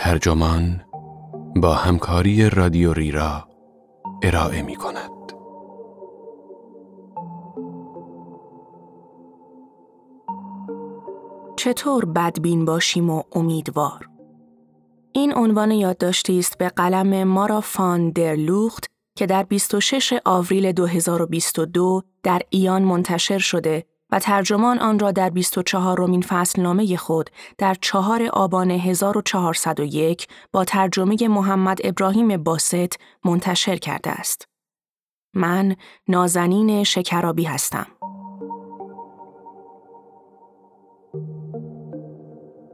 ترجمان با همکاری رادیو ریرا ارائه می کند. چطور بدبین باشیم و امیدوار؟ این عنوان یادداشتی است به قلم مارا فان در لوخت که در 26 آوریل 2022 در ایان منتشر شده و ترجمان آن را در 24 رومین فصل نامه خود در 4 آبان 1401 با ترجمه محمد ابراهیم باست منتشر کرده است. من نازنین شکرابی هستم.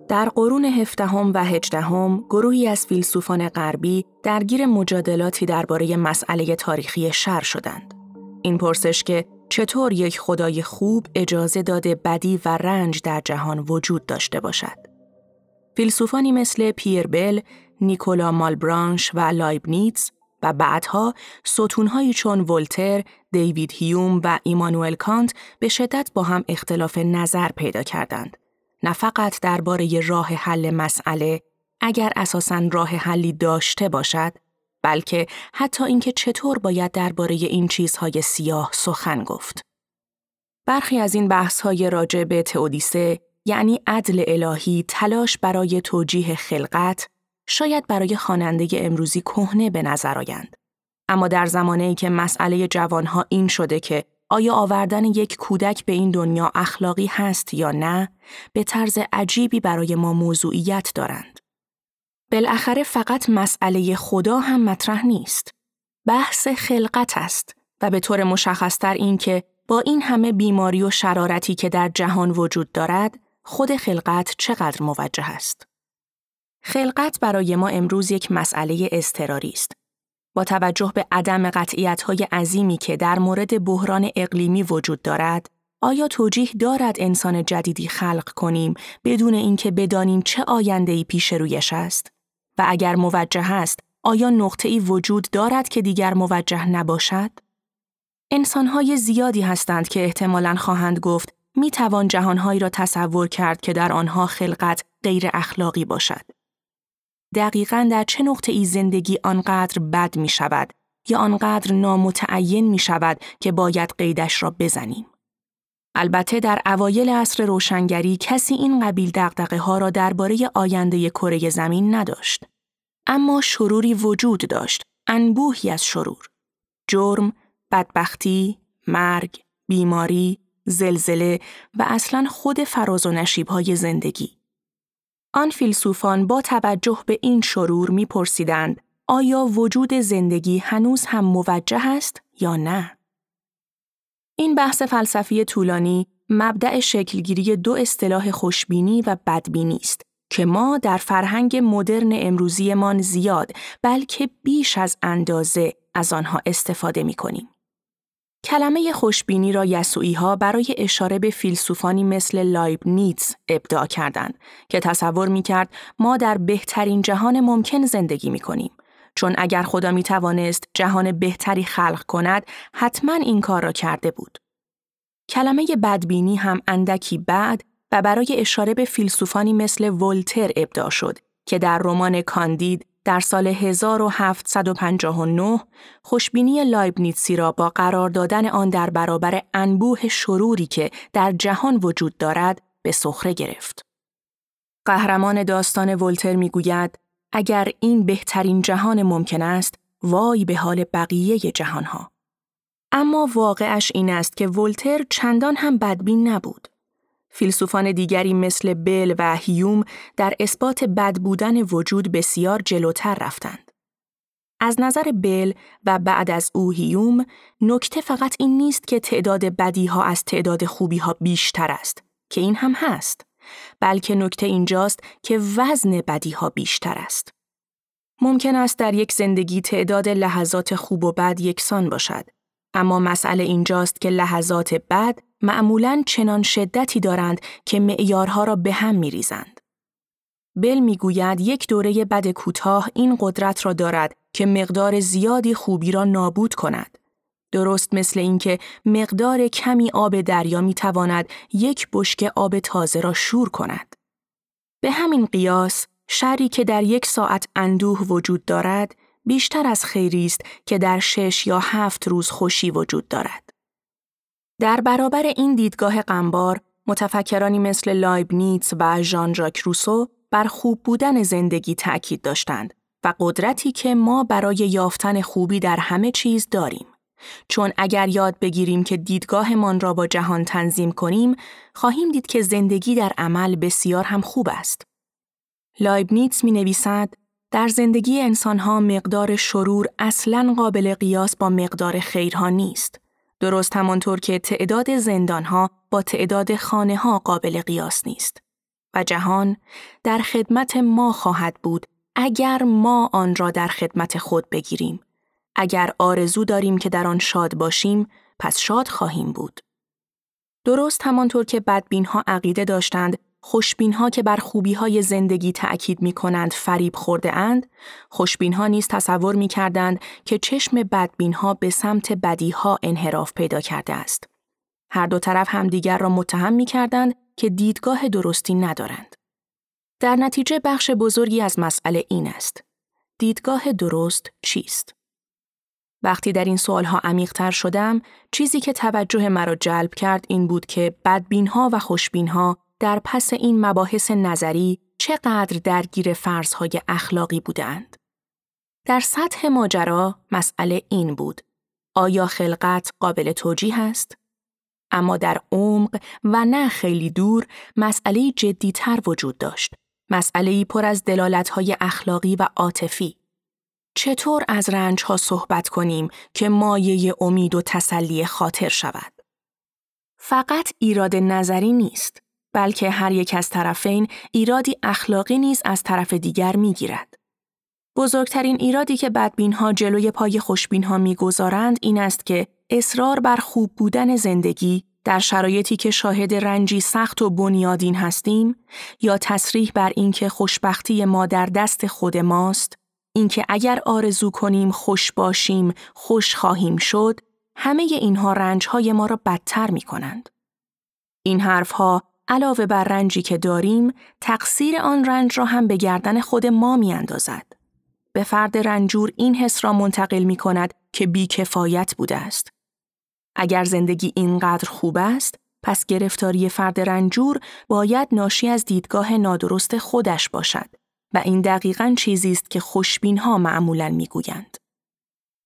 در قرون هفدهم و هجدهم گروهی از فیلسوفان غربی درگیر مجادلاتی درباره مسئله تاریخی شر شدند. این پرسش که چطور یک خدای خوب اجازه داده بدی و رنج در جهان وجود داشته باشد. فیلسوفانی مثل پیر بل، نیکولا مالبرانش و لایبنیتز و بعدها ستونهایی چون ولتر، دیوید هیوم و ایمانوئل کانت به شدت با هم اختلاف نظر پیدا کردند. نه فقط درباره راه حل مسئله اگر اساساً راه حلی داشته باشد بلکه حتی اینکه چطور باید درباره این چیزهای سیاه سخن گفت. برخی از این بحث‌های راجع به تئودیسه یعنی عدل الهی تلاش برای توجیه خلقت شاید برای خواننده امروزی کهنه به نظر آیند. اما در زمانی که مسئله جوانها این شده که آیا آوردن یک کودک به این دنیا اخلاقی هست یا نه به طرز عجیبی برای ما موضوعیت دارند. بالاخره فقط مسئله خدا هم مطرح نیست. بحث خلقت است و به طور مشخصتر این که با این همه بیماری و شرارتی که در جهان وجود دارد، خود خلقت چقدر موجه است. خلقت برای ما امروز یک مسئله اضطراری است. با توجه به عدم های عظیمی که در مورد بحران اقلیمی وجود دارد، آیا توجیه دارد انسان جدیدی خلق کنیم بدون اینکه بدانیم چه آینده‌ای پیش رویش است؟ و اگر موجه است، آیا نقطه‌ای وجود دارد که دیگر موجه نباشد؟ انسانهای زیادی هستند که احتمالاً خواهند گفت می توان جهانهایی را تصور کرد که در آنها خلقت غیر اخلاقی باشد. دقیقا در چه نقطه ای زندگی آنقدر بد می شود یا آنقدر نامتعین می شود که باید قیدش را بزنیم. البته در اوایل عصر روشنگری کسی این قبیل دقدقه ها را درباره آینده کره زمین نداشت. اما شروری وجود داشت، انبوهی از شرور. جرم، بدبختی، مرگ، بیماری، زلزله و اصلا خود فراز و نشیب های زندگی. آن فیلسوفان با توجه به این شرور میپرسیدند آیا وجود زندگی هنوز هم موجه است یا نه؟ این بحث فلسفی طولانی مبدع شکلگیری دو اصطلاح خوشبینی و بدبینی است که ما در فرهنگ مدرن امروزیمان زیاد بلکه بیش از اندازه از آنها استفاده می کنیم. کلمه خوشبینی را یسوعی ها برای اشاره به فیلسوفانی مثل لایب نیتز ابداع کردند که تصور می کرد ما در بهترین جهان ممکن زندگی می کنیم. چون اگر خدا می توانست جهان بهتری خلق کند حتما این کار را کرده بود. کلمه بدبینی هم اندکی بعد و برای اشاره به فیلسوفانی مثل ولتر ابداع شد که در رمان کاندید در سال 1759 خوشبینی لایبنیتسی را با قرار دادن آن در برابر انبوه شروری که در جهان وجود دارد به سخره گرفت. قهرمان داستان ولتر می‌گوید اگر این بهترین جهان ممکن است وای به حال بقیه جهانها. اما واقعش این است که ولتر چندان هم بدبین نبود. فیلسوفان دیگری مثل بل و هیوم در اثبات بد بودن وجود بسیار جلوتر رفتند. از نظر بل و بعد از او هیوم نکته فقط این نیست که تعداد بدی ها از تعداد خوبی ها بیشتر است که این هم هست بلکه نکته اینجاست که وزن بدی ها بیشتر است. ممکن است در یک زندگی تعداد لحظات خوب و بد یکسان باشد اما مسئله اینجاست که لحظات بد معمولا چنان شدتی دارند که معیارها را به هم می ریزند. بل می‌گوید یک دوره بد کوتاه این قدرت را دارد که مقدار زیادی خوبی را نابود کند. درست مثل اینکه مقدار کمی آب دریا می تواند یک بشک آب تازه را شور کند. به همین قیاس شری که در یک ساعت اندوه وجود دارد بیشتر از خیری است که در شش یا هفت روز خوشی وجود دارد. در برابر این دیدگاه قنبار، متفکرانی مثل لایبنیتس و ژان ژاک روسو بر خوب بودن زندگی تأکید داشتند و قدرتی که ما برای یافتن خوبی در همه چیز داریم. چون اگر یاد بگیریم که دیدگاهمان را با جهان تنظیم کنیم، خواهیم دید که زندگی در عمل بسیار هم خوب است. لایبنیتس می نویسد در زندگی انسانها مقدار شرور اصلا قابل قیاس با مقدار خیرها نیست. درست همانطور که تعداد زندانها با تعداد خانه ها قابل قیاس نیست. و جهان در خدمت ما خواهد بود اگر ما آن را در خدمت خود بگیریم. اگر آرزو داریم که در آن شاد باشیم، پس شاد خواهیم بود. درست همانطور که بدبین ها عقیده داشتند خوشبین ها که بر خوبی های زندگی تأکید می کنند فریب خورده اند، خوشبین ها نیز تصور می کردند که چشم بدبین ها به سمت بدی ها انحراف پیدا کرده است. هر دو طرف همدیگر را متهم می کردند که دیدگاه درستی ندارند. در نتیجه بخش بزرگی از مسئله این است. دیدگاه درست چیست؟ وقتی در این سوالها عمیقتر شدم، چیزی که توجه مرا جلب کرد این بود که بدبینها و خوشبینها در پس این مباحث نظری چقدر درگیر فرضهای اخلاقی بودند. در سطح ماجرا مسئله این بود. آیا خلقت قابل توجیه است؟ اما در عمق و نه خیلی دور مسئله جدیتر وجود داشت. مسئله پر از دلالتهای اخلاقی و عاطفی. چطور از رنج ها صحبت کنیم که مایه امید و تسلی خاطر شود؟ فقط ایراد نظری نیست. بلکه هر یک از طرفین ایرادی اخلاقی نیز از طرف دیگر می‌گیرد. بزرگترین ایرادی که بدبین ها جلوی پای خوشبین ها می‌گذارند این است که اصرار بر خوب بودن زندگی در شرایطی که شاهد رنجی سخت و بنیادین هستیم یا تصریح بر اینکه خوشبختی ما در دست خود ماست اینکه اگر آرزو کنیم خوش باشیم خوش خواهیم شد همه اینها رنجهای ما را بدتر می کنند. این حرفها علاوه بر رنجی که داریم، تقصیر آن رنج را هم به گردن خود ما می اندازد. به فرد رنجور این حس را منتقل می کند که بیکفایت بوده است. اگر زندگی اینقدر خوب است، پس گرفتاری فرد رنجور باید ناشی از دیدگاه نادرست خودش باشد و این دقیقا چیزی است که خوشبین ها معمولا می‌گویند.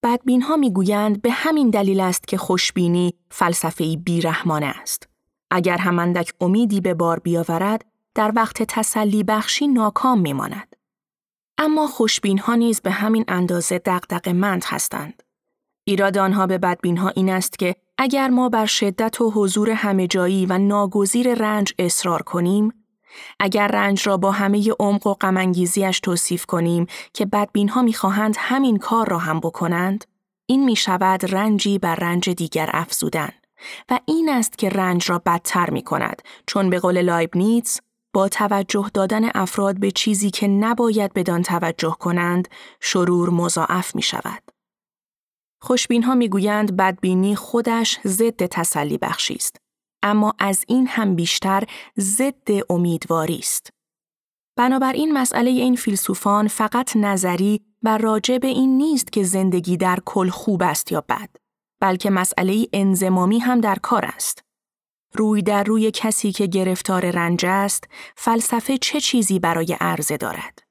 بدبین ها می‌گویند به همین دلیل است که خوشبینی فلسفه‌ای بیرحمانه است. اگر همندک امیدی به بار بیاورد، در وقت تسلی بخشی ناکام میماند. اما خوشبین ها نیز به همین اندازه دقدق مند هستند. ایراد آنها به بدبین ها این است که اگر ما بر شدت و حضور همه جایی و ناگزیر رنج اصرار کنیم، اگر رنج را با همه عمق و غمانگیزیش توصیف کنیم که بدبین ها می‌خواهند همین کار را هم بکنند، این می شود رنجی بر رنج دیگر افزودن. و این است که رنج را بدتر می کند چون به قول لایبنیتس با توجه دادن افراد به چیزی که نباید بدان توجه کنند شرور مضاعف می شود. خوشبین ها می گویند بدبینی خودش ضد تسلی بخشی است اما از این هم بیشتر ضد امیدواری است. بنابراین مسئله این فیلسوفان فقط نظری و راجع به این نیست که زندگی در کل خوب است یا بد. بلکه مسئله انزمامی هم در کار است. روی در روی کسی که گرفتار رنج است، فلسفه چه چیزی برای عرضه دارد؟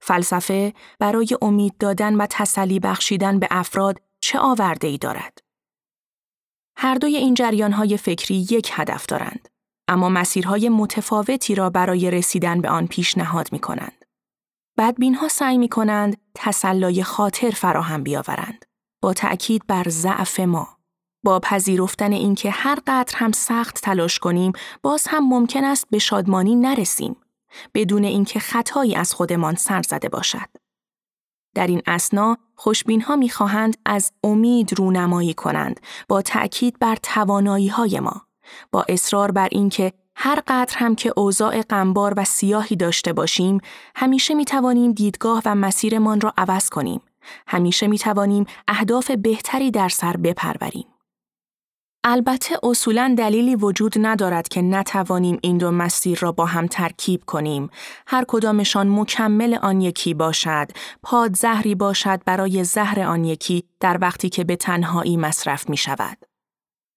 فلسفه برای امید دادن و تسلی بخشیدن به افراد چه آورده ای دارد؟ هر دوی این جریانهای فکری یک هدف دارند، اما مسیرهای متفاوتی را برای رسیدن به آن پیشنهاد می کنند. بدبین ها سعی می کنند تسلای خاطر فراهم بیاورند. با تأکید بر ضعف ما با پذیرفتن اینکه هر قدر هم سخت تلاش کنیم باز هم ممکن است به شادمانی نرسیم بدون اینکه خطایی از خودمان سر زده باشد در این اسنا خوشبین ها می‌خواهند از امید رونمایی کنند با تأکید بر توانایی های ما با اصرار بر اینکه هر قدر هم که اوضاع غمبار و سیاهی داشته باشیم همیشه می توانیم دیدگاه و مسیرمان را عوض کنیم همیشه می توانیم اهداف بهتری در سر بپروریم. البته اصولا دلیلی وجود ندارد که نتوانیم این دو مسیر را با هم ترکیب کنیم. هر کدامشان مکمل آن یکی باشد، پاد زهری باشد برای زهر آن یکی در وقتی که به تنهایی مصرف می شود.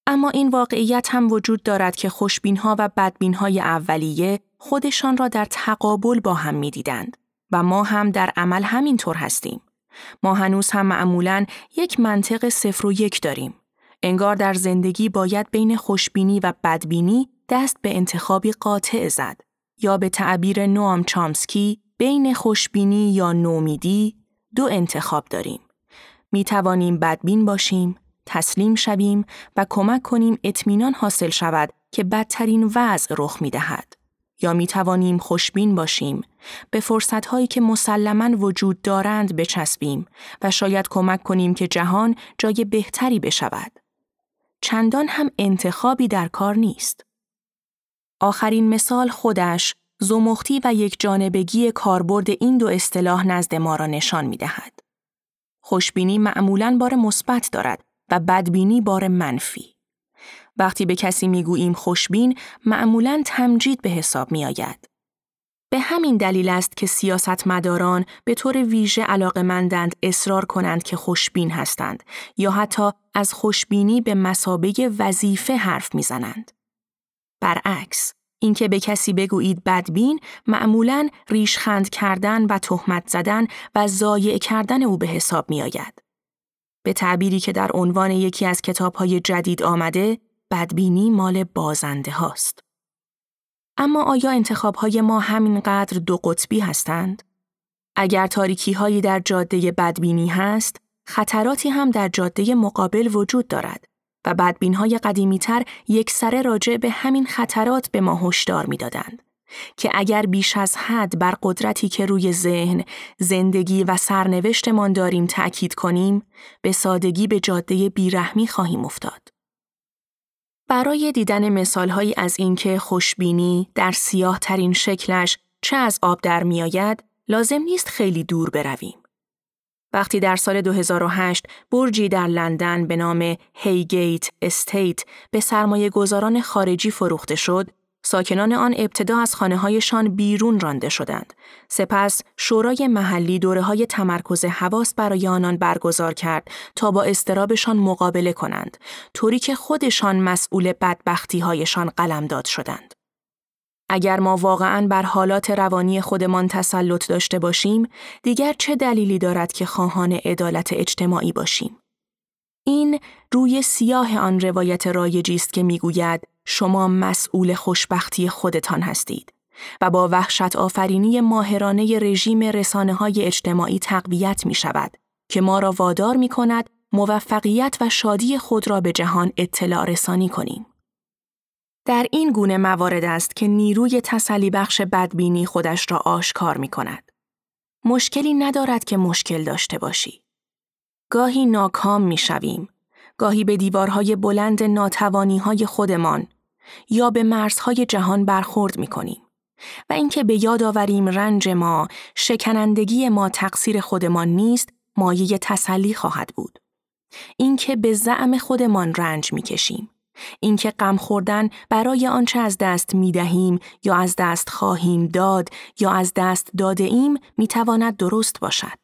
اما این واقعیت هم وجود دارد که خوشبین ها و بدبین های اولیه خودشان را در تقابل با هم می دیدند و ما هم در عمل همینطور هستیم. ما هنوز هم معمولا یک منطق صفر و یک داریم. انگار در زندگی باید بین خوشبینی و بدبینی دست به انتخابی قاطع زد یا به تعبیر نوام چامسکی بین خوشبینی یا نومیدی دو انتخاب داریم. می توانیم بدبین باشیم، تسلیم شویم و کمک کنیم اطمینان حاصل شود که بدترین وضع رخ می دهد. یا می توانیم خوشبین باشیم، به فرصتهایی که مسلما وجود دارند بچسبیم و شاید کمک کنیم که جهان جای بهتری بشود. چندان هم انتخابی در کار نیست. آخرین مثال خودش زمختی و یک جانبگی کاربرد این دو اصطلاح نزد ما را نشان می دهد. خوشبینی معمولاً بار مثبت دارد و بدبینی بار منفی. وقتی به کسی می‌گوییم خوشبین معمولاً تمجید به حساب می آید. به همین دلیل است که سیاستمداران به طور ویژه علاقمندند اصرار کنند که خوشبین هستند یا حتی از خوشبینی به مسابه وظیفه حرف می‌زنند. برعکس، اینکه به کسی بگویید بدبین معمولاً ریشخند کردن و تهمت زدن و ضایع کردن او به حساب می آید. به تعبیری که در عنوان یکی از کتابهای جدید آمده، بدبینی مال بازنده هاست. اما آیا انتخابهای ما همینقدر دو قطبی هستند؟ اگر تاریکی هایی در جاده بدبینی هست، خطراتی هم در جاده مقابل وجود دارد و بدبین های قدیمی تر یک سره راجع به همین خطرات به ما هشدار می‌دادند که اگر بیش از حد بر قدرتی که روی ذهن، زندگی و سرنوشتمان داریم تأکید کنیم، به سادگی به جاده بیرحمی خواهیم افتاد. برای دیدن مثالهایی از اینکه خوشبینی در سیاه ترین شکلش چه از آب در میآید، لازم نیست خیلی دور برویم. وقتی در سال 2008 برجی در لندن به نام هیگیت استیت به سرمایه گذاران خارجی فروخته شد، ساکنان آن ابتدا از خانه هایشان بیرون رانده شدند. سپس شورای محلی دوره های تمرکز حواس برای آنان برگزار کرد تا با استرابشان مقابله کنند، طوری که خودشان مسئول بدبختی هایشان قلمداد شدند. اگر ما واقعا بر حالات روانی خودمان تسلط داشته باشیم، دیگر چه دلیلی دارد که خواهان عدالت اجتماعی باشیم؟ این روی سیاه آن روایت رایجی است که می‌گوید شما مسئول خوشبختی خودتان هستید و با وحشت آفرینی ماهرانه رژیم رسانه های اجتماعی تقویت می شود که ما را وادار می کند موفقیت و شادی خود را به جهان اطلاع رسانی کنیم. در این گونه موارد است که نیروی تسلی بخش بدبینی خودش را آشکار می کند. مشکلی ندارد که مشکل داشته باشی. گاهی ناکام می شویم. گاهی به دیوارهای بلند ناتوانی های خودمان یا به مرزهای جهان برخورد می کنیم. و اینکه به یاد آوریم رنج ما، شکنندگی ما تقصیر خودمان نیست، مایه تسلی خواهد بود. اینکه به زعم خودمان رنج می کشیم. اینکه غم خوردن برای آنچه از دست می دهیم یا از دست خواهیم داد یا از دست داده ایم می تواند درست باشد.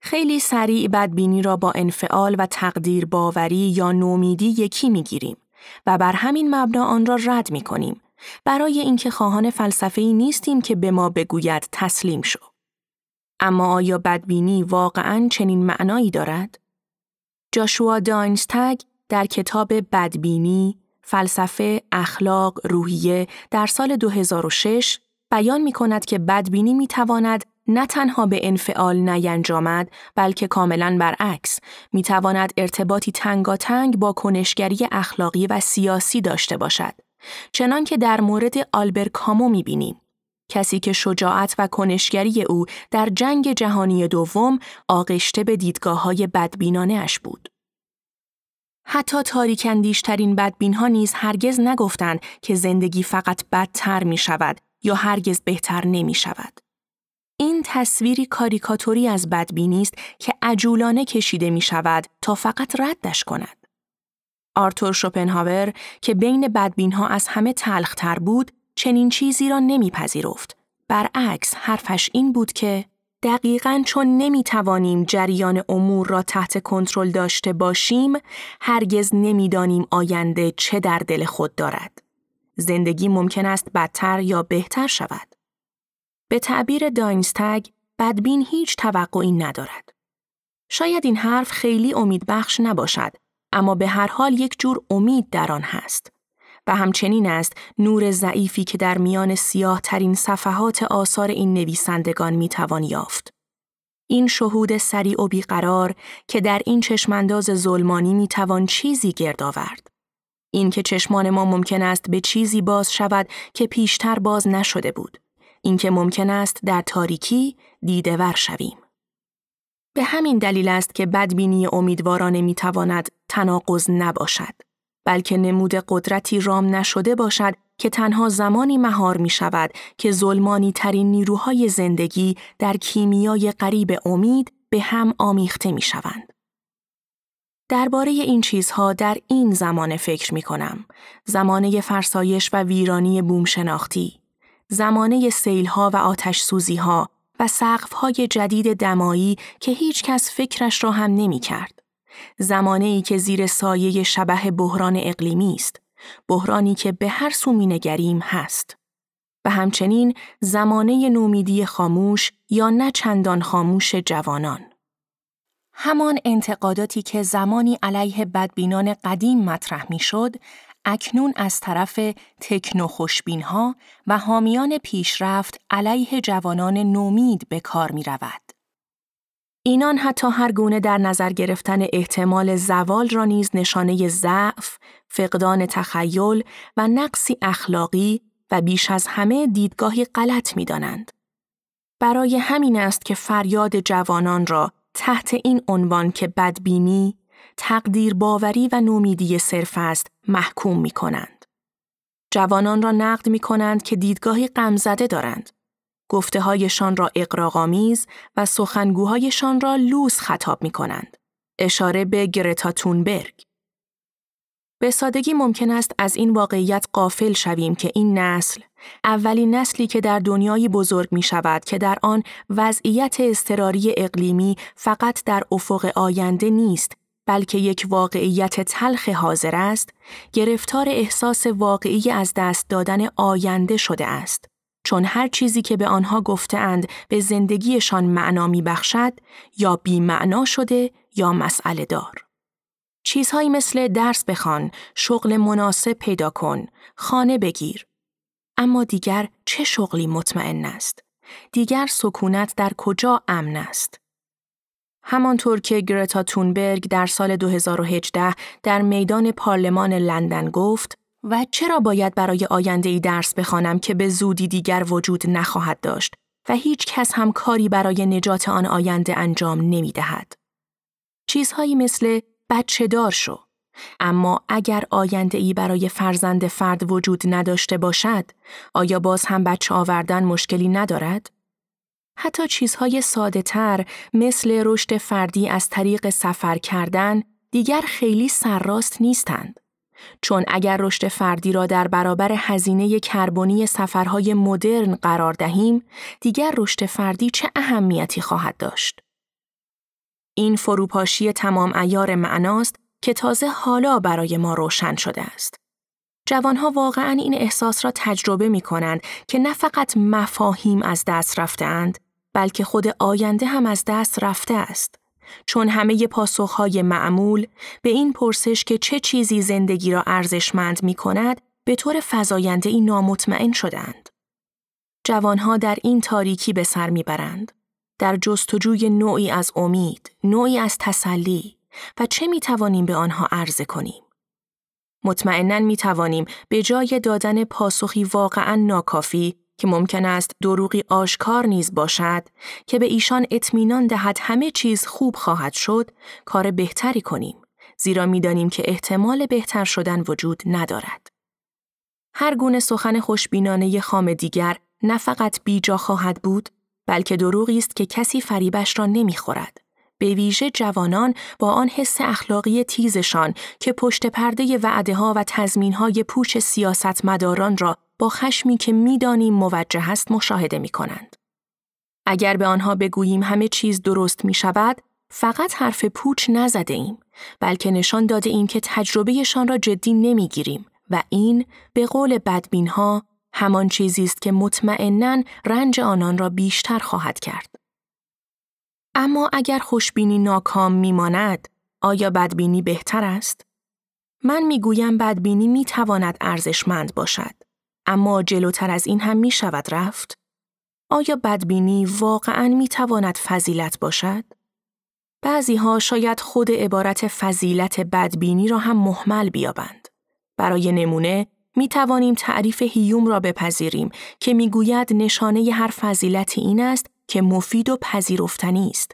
خیلی سریع بدبینی را با انفعال و تقدیر باوری یا نومیدی یکی می گیریم و بر همین مبنا آن را رد می کنیم برای اینکه خواهان فلسفه ای نیستیم که به ما بگوید تسلیم شو. اما آیا بدبینی واقعا چنین معنایی دارد؟ جاشوا داینستگ در کتاب بدبینی، فلسفه، اخلاق، روحیه در سال 2006 بیان می کند که بدبینی می تواند نه تنها به انفعال نینجامد بلکه کاملا برعکس می تواند ارتباطی تنگاتنگ با کنشگری اخلاقی و سیاسی داشته باشد چنان که در مورد آلبر کامو می بینیم. کسی که شجاعت و کنشگری او در جنگ جهانی دوم آغشته به دیدگاه های بدبینانه اش بود. حتی تاریکندیشترین بدبین ها نیز هرگز نگفتند که زندگی فقط بدتر می شود یا هرگز بهتر نمی شود. این تصویری کاریکاتوری از بدبینی است که عجولانه کشیده می شود تا فقط ردش کند. آرتور شوپنهاور که بین بدبین ها از همه تلختر بود چنین چیزی را نمیپذیرفت. برعکس حرفش این بود که دقیقا چون نمی توانیم جریان امور را تحت کنترل داشته باشیم هرگز نمی‌دانیم آینده چه در دل خود دارد. زندگی ممکن است بدتر یا بهتر شود. به تعبیر داینستگ بدبین هیچ توقعی ندارد. شاید این حرف خیلی امیدبخش نباشد اما به هر حال یک جور امید در آن هست. و همچنین است نور ضعیفی که در میان سیاه ترین صفحات آثار این نویسندگان می‌توان یافت. این شهود سریع و بیقرار که در این چشمانداز ظلمانی می‌توان چیزی گرد آورد. این که چشمان ما ممکن است به چیزی باز شود که پیشتر باز نشده بود. این که ممکن است در تاریکی دیده ور شویم. به همین دلیل است که بدبینی امیدوارانه می‌تواند تناقض نباشد. بلکه نمود قدرتی رام نشده باشد که تنها زمانی مهار می شود که ظلمانی ترین نیروهای زندگی در کیمیای قریب امید به هم آمیخته می شوند. درباره این چیزها در این زمان فکر می کنم. زمانه فرسایش و ویرانی بوم شناختی. زمانه سیلها و آتش سوزیها و سقفهای جدید دمایی که هیچ کس فکرش را هم نمی کرد. زمانه ای که زیر سایه شبه بحران اقلیمی است، بحرانی که به هر سو نگریم هست. و همچنین زمانه نومیدی خاموش یا نه چندان خاموش جوانان. همان انتقاداتی که زمانی علیه بدبینان قدیم مطرح می شد، اکنون از طرف تکنو خوشبین ها و حامیان پیشرفت علیه جوانان نومید به کار می رود. اینان حتی هر گونه در نظر گرفتن احتمال زوال را نیز نشانه ضعف، فقدان تخیل و نقصی اخلاقی و بیش از همه دیدگاهی غلط می دانند. برای همین است که فریاد جوانان را تحت این عنوان که بدبینی، تقدیر باوری و نومیدی صرف است محکوم می کنند. جوانان را نقد می کنند که دیدگاهی غمزده دارند گفته هایشان را اقراغامیز و سخنگوهایشان را لوس خطاب می کنند. اشاره به گرتا تونبرگ. به سادگی ممکن است از این واقعیت قافل شویم که این نسل اولین نسلی که در دنیای بزرگ می شود که در آن وضعیت استراری اقلیمی فقط در افق آینده نیست بلکه یک واقعیت تلخ حاضر است گرفتار احساس واقعی از دست دادن آینده شده است چون هر چیزی که به آنها گفتهاند به زندگیشان معنا می بخشد یا بی معنا شده یا مسئله دار. چیزهایی مثل درس بخوان، شغل مناسب پیدا کن، خانه بگیر. اما دیگر چه شغلی مطمئن است؟ دیگر سکونت در کجا امن است؟ همانطور که گرتا تونبرگ در سال 2018 در میدان پارلمان لندن گفت، و چرا باید برای آینده ای درس بخوانم که به زودی دیگر وجود نخواهد داشت و هیچ کس هم کاری برای نجات آن آینده انجام نمی دهد. چیزهایی مثل بچه دار شو. اما اگر آینده ای برای فرزند فرد وجود نداشته باشد، آیا باز هم بچه آوردن مشکلی ندارد؟ حتی چیزهای ساده تر مثل رشد فردی از طریق سفر کردن دیگر خیلی سرراست نیستند. چون اگر رشد فردی را در برابر هزینه کربنی سفرهای مدرن قرار دهیم، دیگر رشد فردی چه اهمیتی خواهد داشت؟ این فروپاشی تمام ایار معناست که تازه حالا برای ما روشن شده است. جوانها واقعا این احساس را تجربه می کنند که نه فقط مفاهیم از دست رفتهاند، بلکه خود آینده هم از دست رفته است. چون همه پاسخهای معمول به این پرسش که چه چیزی زندگی را ارزشمند می کند به طور فضاینده ای نامطمئن شدند. جوانها در این تاریکی به سر می‌برند. در جستجوی نوعی از امید، نوعی از تسلی و چه می توانیم به آنها عرضه کنیم. مطمئنا می توانیم به جای دادن پاسخی واقعا ناکافی که ممکن است دروغی آشکار نیز باشد که به ایشان اطمینان دهد همه چیز خوب خواهد شد کار بهتری کنیم زیرا می‌دانیم که احتمال بهتر شدن وجود ندارد. هر گونه سخن خوشبینانه خام دیگر نه فقط بیجا خواهد بود بلکه دروغی است که کسی فریبش را نمی‌خورد. به ویژه جوانان با آن حس اخلاقی تیزشان که پشت پرده وعده ها و تزمین های پوچ سیاستمداران را با خشمی که می‌دانیم موجه است مشاهده می کنند. اگر به آنها بگوییم همه چیز درست می شود، فقط حرف پوچ نزده ایم، بلکه نشان داده ایم که تجربهشان را جدی نمی گیریم و این به قول بدبین ها همان چیزی است که مطمئنا رنج آنان را بیشتر خواهد کرد. اما اگر خوشبینی ناکام میماند، آیا بدبینی بهتر است؟ من می‌گویم بدبینی می تواند ارزشمند باشد، اما جلوتر از این هم می شود رفت؟ آیا بدبینی واقعا می تواند فضیلت باشد؟ بعضی ها شاید خود عبارت فضیلت بدبینی را هم محمل بیابند. برای نمونه می توانیم تعریف هیوم را بپذیریم که می‌گوید نشانه هر فضیلت این است که مفید و پذیرفتنی است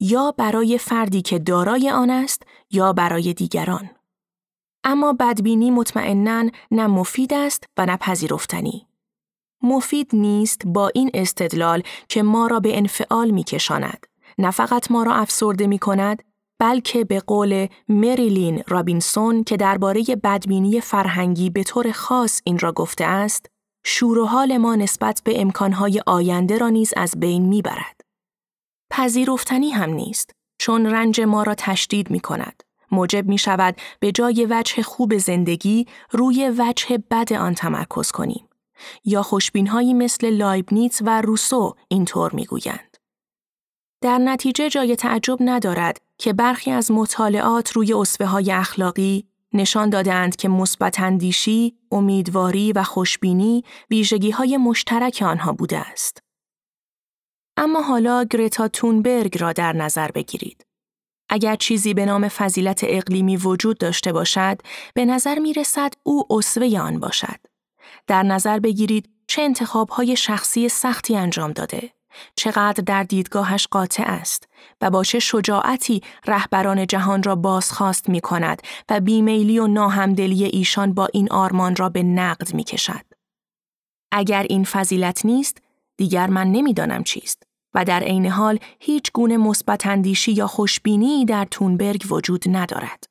یا برای فردی که دارای آن است یا برای دیگران. اما بدبینی مطمئنا نه مفید است و نه پذیرفتنی. مفید نیست با این استدلال که ما را به انفعال می کشاند. نه فقط ما را افسرده می کند بلکه به قول مریلین رابینسون که درباره بدبینی فرهنگی به طور خاص این را گفته است، شور و حال ما نسبت به امکانهای آینده را نیز از بین می‌برد. پذیرفتنی هم نیست، چون رنج ما را تشدید می کند. موجب می شود به جای وجه خوب زندگی روی وجه بد آن تمرکز کنیم. یا خوشبینهایی مثل لایبنیتس و روسو اینطور می‌گویند. در نتیجه جای تعجب ندارد که برخی از مطالعات روی اصفه های اخلاقی نشان دادند که مثبت اندیشی، امیدواری و خوشبینی ویژگی های مشترک آنها بوده است. اما حالا گرتا تونبرگ را در نظر بگیرید. اگر چیزی به نام فضیلت اقلیمی وجود داشته باشد، به نظر می رسد او اصوه آن باشد. در نظر بگیرید چه انتخابهای شخصی سختی انجام داده. چقدر در دیدگاهش قاطع است و با چه شجاعتی رهبران جهان را بازخواست می کند و بیمیلی و ناهمدلی ایشان با این آرمان را به نقد می کشد. اگر این فضیلت نیست، دیگر من نمی‌دانم چیست و در عین حال هیچ گونه مثبت اندیشی یا خوشبینی در تونبرگ وجود ندارد.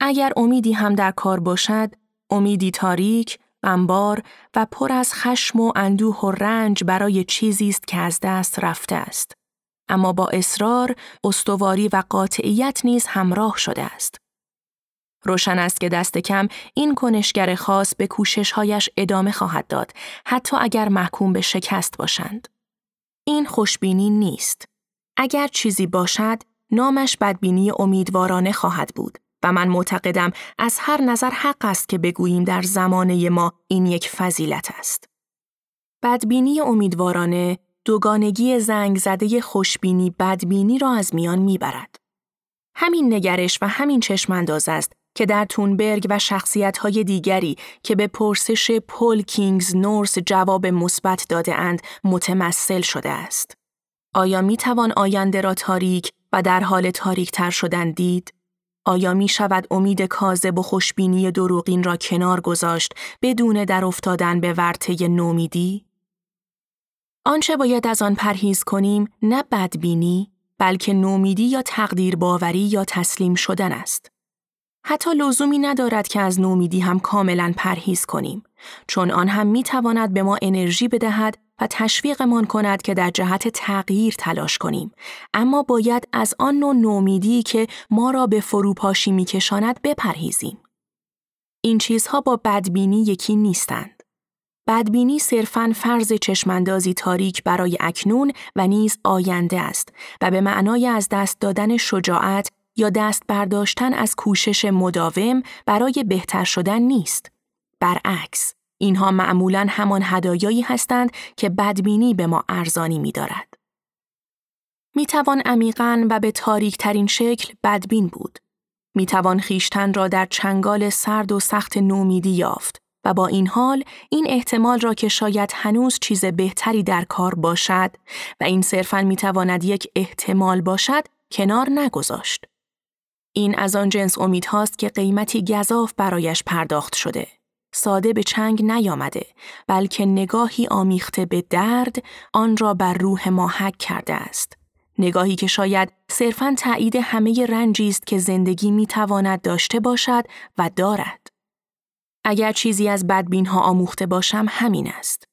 اگر امیدی هم در کار باشد، امیدی تاریک، غمبار و پر از خشم و اندوه و رنج برای چیزی است که از دست رفته است. اما با اصرار، استواری و قاطعیت نیز همراه شده است. روشن است که دست کم این کنشگر خاص به کوششهایش ادامه خواهد داد حتی اگر محکوم به شکست باشند. این خوشبینی نیست. اگر چیزی باشد، نامش بدبینی امیدوارانه خواهد بود و من معتقدم از هر نظر حق است که بگوییم در زمانه ما این یک فضیلت است. بدبینی امیدوارانه دوگانگی زنگ زده خوشبینی بدبینی را از میان می‌برد. همین نگرش و همین چشمانداز است که در تونبرگ و شخصیت‌های دیگری که به پرسش پول کینگز نورس جواب مثبت داده اند متمثل شده است. آیا می توان آینده را تاریک و در حال تاریک تر شدن دید؟ آیا می شود امید کاذب و خوشبینی دروغین را کنار گذاشت بدون در افتادن به ورطه نومیدی؟ آنچه باید از آن پرهیز کنیم نه بدبینی بلکه نومیدی یا تقدیر باوری یا تسلیم شدن است. حتی لزومی ندارد که از نومیدی هم کاملا پرهیز کنیم. چون آن هم می تواند به ما انرژی بدهد و تشویقمان کند که در جهت تغییر تلاش کنیم. اما باید از آن نوع نومیدی که ما را به فروپاشی میکشاند بپرهیزیم. این چیزها با بدبینی یکی نیستند. بدبینی صرفاً فرض چشماندازی تاریک برای اکنون و نیز آینده است و به معنای از دست دادن شجاعت یا دست برداشتن از کوشش مداوم برای بهتر شدن نیست. برعکس، اینها معمولا همان هدایایی هستند که بدبینی به ما ارزانی می دارد. می توان عمیقا و به تاریک ترین شکل بدبین بود. می توان خیشتن را در چنگال سرد و سخت نومیدی یافت و با این حال این احتمال را که شاید هنوز چیز بهتری در کار باشد و این صرفا می تواند یک احتمال باشد کنار نگذاشت. این از آن جنس امید هاست که قیمتی گذاف برایش پرداخت شده. ساده به چنگ نیامده بلکه نگاهی آمیخته به درد آن را بر روح ما حک کرده است نگاهی که شاید صرفاً تایید همه رنجی است که زندگی می تواند داشته باشد و دارد. اگر چیزی از بدبین ها آموخته باشم همین است.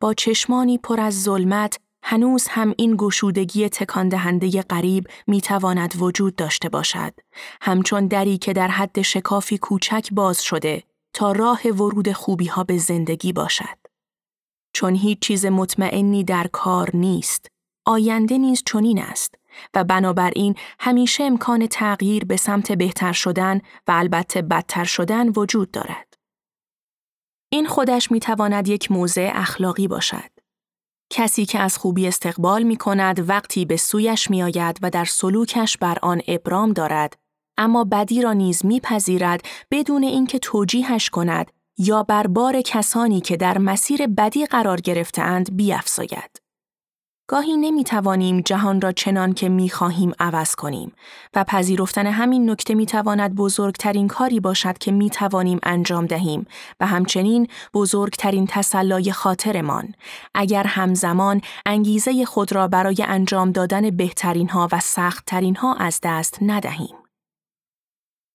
با چشمانی پر از ظلمت هنوز هم این گشودگی تکاندهنده غریب می تواند وجود داشته باشد. همچون دری که در حد شکافی کوچک باز شده تا راه ورود خوبی ها به زندگی باشد. چون هیچ چیز مطمئنی در کار نیست. آینده نیز چنین است و بنابراین همیشه امکان تغییر به سمت بهتر شدن و البته بدتر شدن وجود دارد. این خودش می تواند یک موضع اخلاقی باشد. کسی که از خوبی استقبال می کند وقتی به سویش می آید و در سلوکش بر آن ابرام دارد اما بدی را نیز میپذیرد بدون اینکه توجیهش کند یا بر بار کسانی که در مسیر بدی قرار گرفتهاند بیافزاید. گاهی نمی توانیم جهان را چنان که می خواهیم عوض کنیم و پذیرفتن همین نکته می تواند بزرگترین کاری باشد که می توانیم انجام دهیم و همچنین بزرگترین تسلای خاطرمان اگر همزمان انگیزه خود را برای انجام دادن بهترین ها و سختترین ها از دست ندهیم.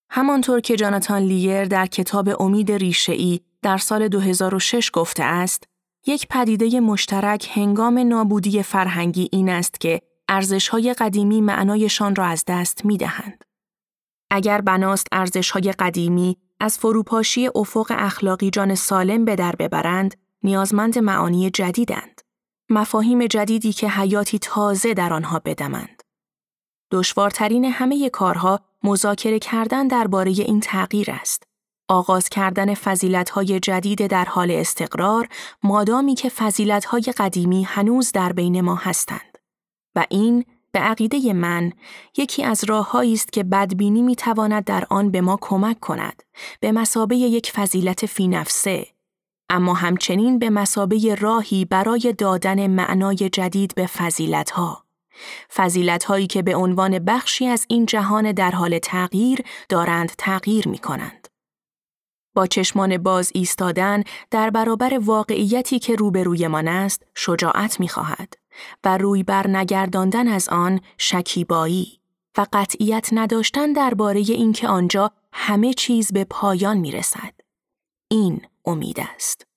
همانطور که جاناتان لیر در کتاب امید ریشه‌ای در سال 2006 گفته است، یک پدیده مشترک هنگام نابودی فرهنگی این است که ارزشهای قدیمی معنایشان را از دست می دهند. اگر بناست ارزشهای قدیمی از فروپاشی افق اخلاقی جان سالم به در ببرند، نیازمند معانی جدیدند. مفاهیم جدیدی که حیاتی تازه در آنها بدمند. دشوارترین همه کارها مذاکره کردن درباره این تغییر است. آغاز کردن فضیلت‌های جدید در حال استقرار مادامی که فضیلت‌های قدیمی هنوز در بین ما هستند. و این به عقیده من یکی از راههایی است که بدبینی می‌تواند در آن به ما کمک کند به مسابه یک فضیلت فی نفسه اما همچنین به مسابه راهی برای دادن معنای جدید به فضیلت‌ها فضیلت هایی که به عنوان بخشی از این جهان در حال تغییر دارند تغییر می کنند. با چشمان باز ایستادن در برابر واقعیتی که روبرویمان است شجاعت می خواهد و روی بر نگرداندن از آن شکیبایی و قطعیت نداشتن درباره اینکه آنجا همه چیز به پایان می رسد. این امید است.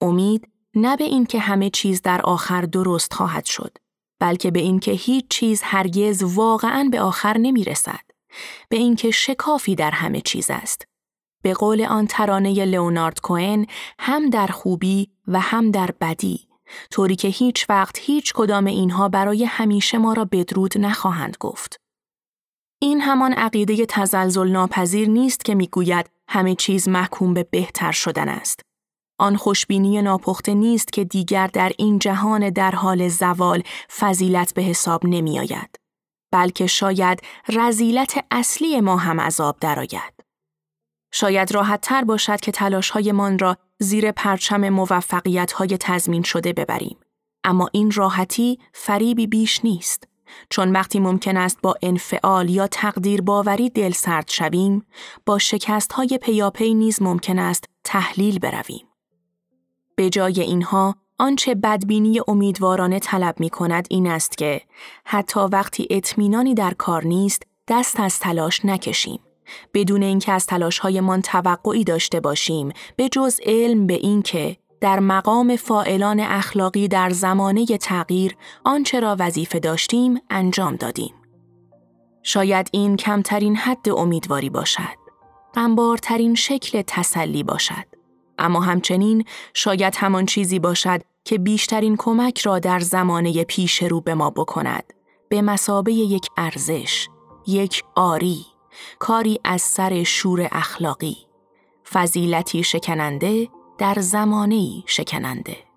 امید نه به اینکه همه چیز در آخر درست خواهد شد بلکه به اینکه هیچ چیز هرگز واقعا به آخر نمی رسد. به اینکه شکافی در همه چیز است. به قول آن ترانه لئونارد کوئن هم در خوبی و هم در بدی طوری که هیچ وقت هیچ کدام اینها برای همیشه ما را بدرود نخواهند گفت. این همان عقیده تزلزل ناپذیر نیست که می‌گوید همه چیز محکوم به بهتر شدن است. آن خوشبینی ناپخته نیست که دیگر در این جهان در حال زوال فضیلت به حساب نمی آید. بلکه شاید رزیلت اصلی ما هم عذاب درآید. شاید راحت تر باشد که تلاش من را زیر پرچم موفقیت های تضمین شده ببریم. اما این راحتی فریبی بیش نیست. چون وقتی ممکن است با انفعال یا تقدیر باوری دل سرد شویم، با شکست های پیاپی نیز ممکن است تحلیل برویم. به جای اینها آنچه بدبینی امیدوارانه طلب می کند این است که حتی وقتی اطمینانی در کار نیست دست از تلاش نکشیم. بدون اینکه از تلاشهایمان توقعی داشته باشیم به جز علم به اینکه در مقام فائلان اخلاقی در زمانه تغییر آنچه را وظیفه داشتیم انجام دادیم. شاید این کمترین حد امیدواری باشد. غمبارترین شکل تسلی باشد. اما همچنین شاید همان چیزی باشد که بیشترین کمک را در زمانه پیش رو به ما بکند به مسابه یک ارزش یک آری کاری از سر شور اخلاقی. فضیلتی شکننده در زمانه‌ای شکننده.